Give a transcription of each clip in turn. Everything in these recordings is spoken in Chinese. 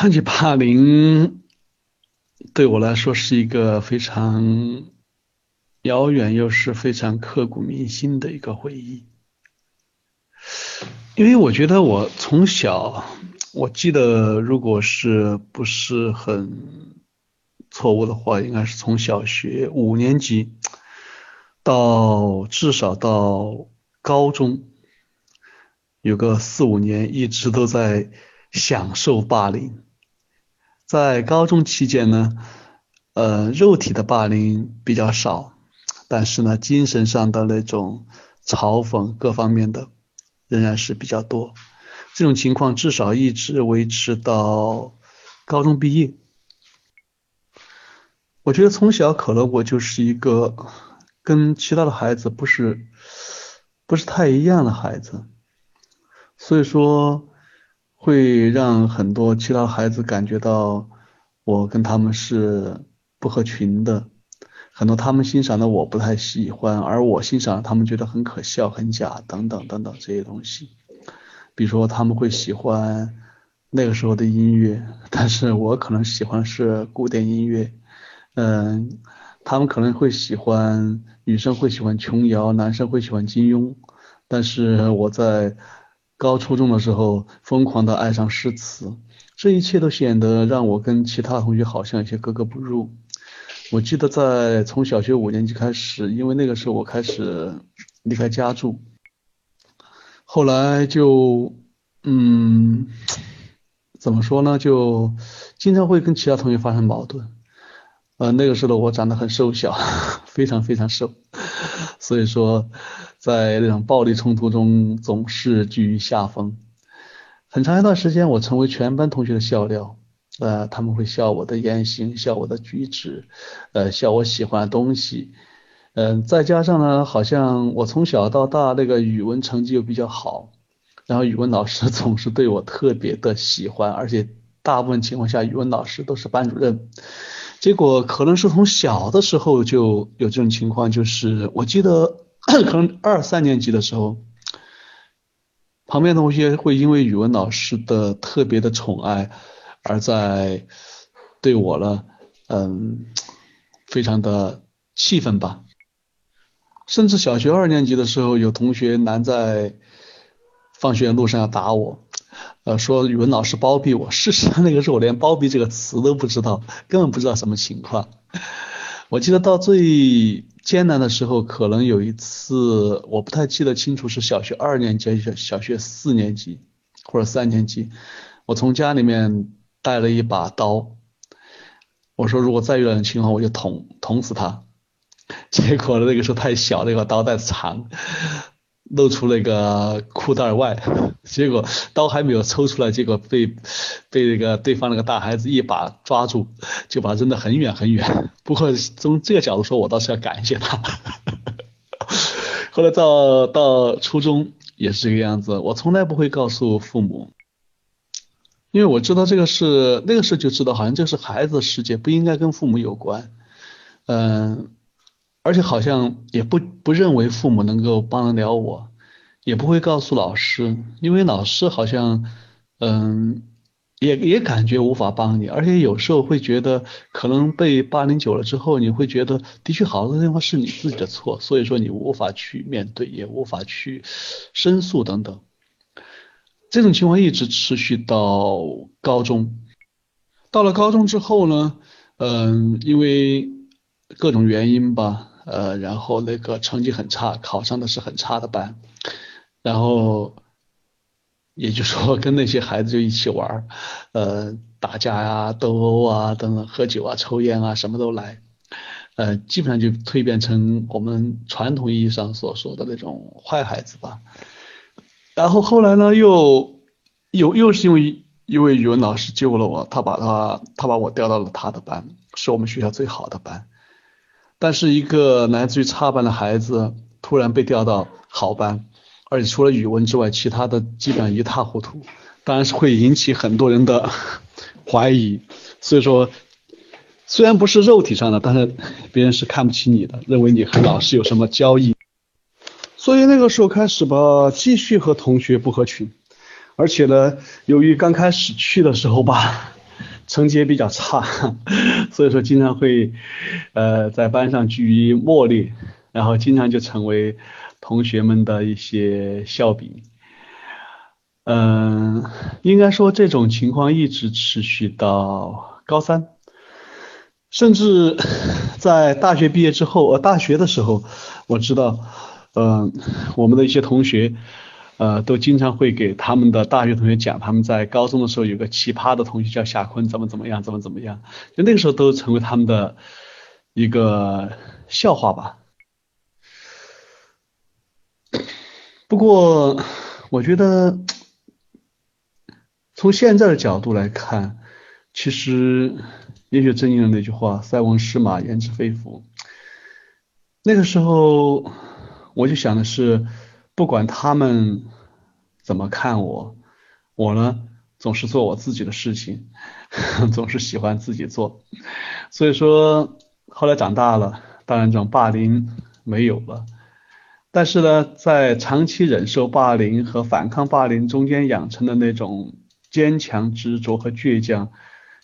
谈起霸凌，对我来说是一个非常遥远又是非常刻骨铭心的一个回忆。因为我觉得我从小，我记得如果是不是很错误的话，应该是从小学五年级到至少到高中，有个四五年一直都在享受霸凌。在高中期间呢，呃，肉体的霸凌比较少，但是呢，精神上的那种嘲讽各方面的。仍然是比较多，这种情况至少一直维持到高中毕业。我觉得从小可能我就是一个跟其他的孩子不是不是太一样的孩子，所以说会让很多其他孩子感觉到我跟他们是不合群的。很多他们欣赏的我不太喜欢，而我欣赏他们觉得很可笑、很假等等等等这些东西。比如说他们会喜欢那个时候的音乐，但是我可能喜欢是古典音乐。嗯，他们可能会喜欢女生会喜欢琼瑶，男生会喜欢金庸，但是我在高初中的时候疯狂的爱上诗词，这一切都显得让我跟其他同学好像有些格格不入。我记得在从小学五年级开始，因为那个时候我开始离开家住，后来就嗯，怎么说呢？就经常会跟其他同学发生矛盾。呃，那个时候的我长得很瘦小，非常非常瘦，所以说在那种暴力冲突中总是居于下风。很长一段时间，我成为全班同学的笑料。呃，他们会笑我的言行，笑我的举止，呃，笑我喜欢的东西，嗯，再加上呢，好像我从小到大那个语文成绩又比较好，然后语文老师总是对我特别的喜欢，而且大部分情况下语文老师都是班主任，结果可能是从小的时候就有这种情况，就是我记得 可能二三年级的时候，旁边同学会因为语文老师的特别的宠爱。而在对我呢，嗯，非常的气愤吧。甚至小学二年级的时候，有同学拦在放学路上要打我，呃，说语文老师包庇我。事实上，那个时候我连包庇这个词都不知道，根本不知道什么情况。我记得到最艰难的时候，可能有一次，我不太记得清楚是小学二年级、小小学四年级或者三年级，我从家里面。带了一把刀，我说如果再遇到这种情况，我就捅捅死他。结果那个时候太小，那个刀太长，露出那个裤袋外。结果刀还没有抽出来，结果被被那个对方那个大孩子一把抓住，就把他扔得很远很远。不过从这个角度说，我倒是要感谢他。后来到到初中也是这个样子，我从来不会告诉父母。因为我知道这个是那个时候就知道，好像这是孩子世界，不应该跟父母有关。嗯，而且好像也不不认为父母能够帮得了我，也不会告诉老师，因为老师好像嗯也也感觉无法帮你，而且有时候会觉得可能被霸凌久了之后，你会觉得的确好多地方是你自己的错，所以说你无法去面对，也无法去申诉等等。这种情况一直持续到高中，到了高中之后呢，嗯，因为各种原因吧，呃，然后那个成绩很差，考上的是很差的班，然后也就说跟那些孩子就一起玩，呃，打架呀、斗殴啊等等，喝酒啊、抽烟啊，什么都来，呃，基本上就蜕变成我们传统意义上所说的那种坏孩子吧。然后后来呢，又又又是因为一位语文老师救了我，他把他他把我调到了他的班，是我们学校最好的班。但是一个来自于差班的孩子突然被调到好班，而且除了语文之外，其他的基本上一塌糊涂，当然是会引起很多人的怀疑。所以说，虽然不是肉体上的，但是别人是看不起你的，认为你和老师有什么交易。所以那个时候开始吧，继续和同学不合群，而且呢，由于刚开始去的时候吧，成绩也比较差，所以说经常会呃在班上居于末列，然后经常就成为同学们的一些笑柄。嗯，应该说这种情况一直持续到高三，甚至在大学毕业之后，呃，大学的时候，我知道，嗯，我们的一些同学，呃，都经常会给他们的大学同学讲，他们在高中的时候有个奇葩的同学叫夏坤，怎么怎么样，怎么怎么样，就那个时候都成为他们的一个笑话吧。不过，我觉得。从现在的角度来看，其实也许正应了那句话“塞翁失马，焉知非福”。那个时候，我就想的是，不管他们怎么看我，我呢总是做我自己的事情，总是喜欢自己做。所以说，后来长大了，当然这种霸凌没有了。但是呢，在长期忍受霸凌和反抗霸凌中间养成的那种。坚强、执着和倔强，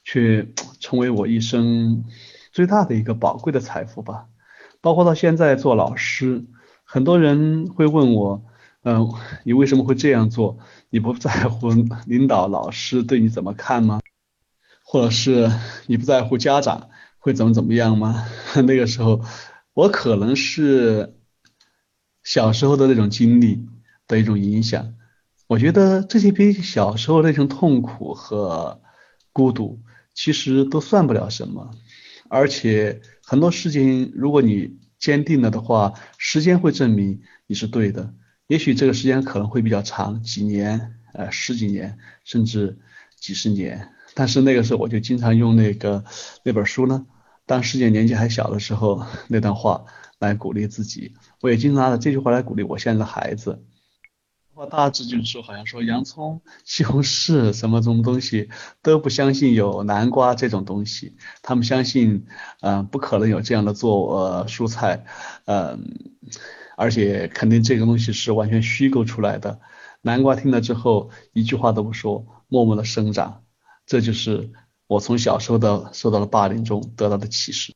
却成为我一生最大的一个宝贵的财富吧。包括到现在做老师，很多人会问我，嗯，你为什么会这样做？你不在乎领导、老师对你怎么看吗？或者是你不在乎家长会怎么怎么样吗？那个时候，我可能是小时候的那种经历的一种影响。我觉得这些比小时候那种痛苦和孤独，其实都算不了什么。而且很多事情，如果你坚定了的话，时间会证明你是对的。也许这个时间可能会比较长，几年、呃十几年，甚至几十年。但是那个时候，我就经常用那个那本书呢，当世界年纪还小的时候那段话来鼓励自己。我也经常拿着这句话来鼓励我现在的孩子。我大致就是说，好像说洋葱、西红柿什么什么东西都不相信有南瓜这种东西，他们相信，嗯，不可能有这样的作呃蔬菜，嗯，而且肯定这个东西是完全虚构出来的。南瓜听了之后一句话都不说，默默的生长，这就是我从小时候的受到了霸凌中得到的启示。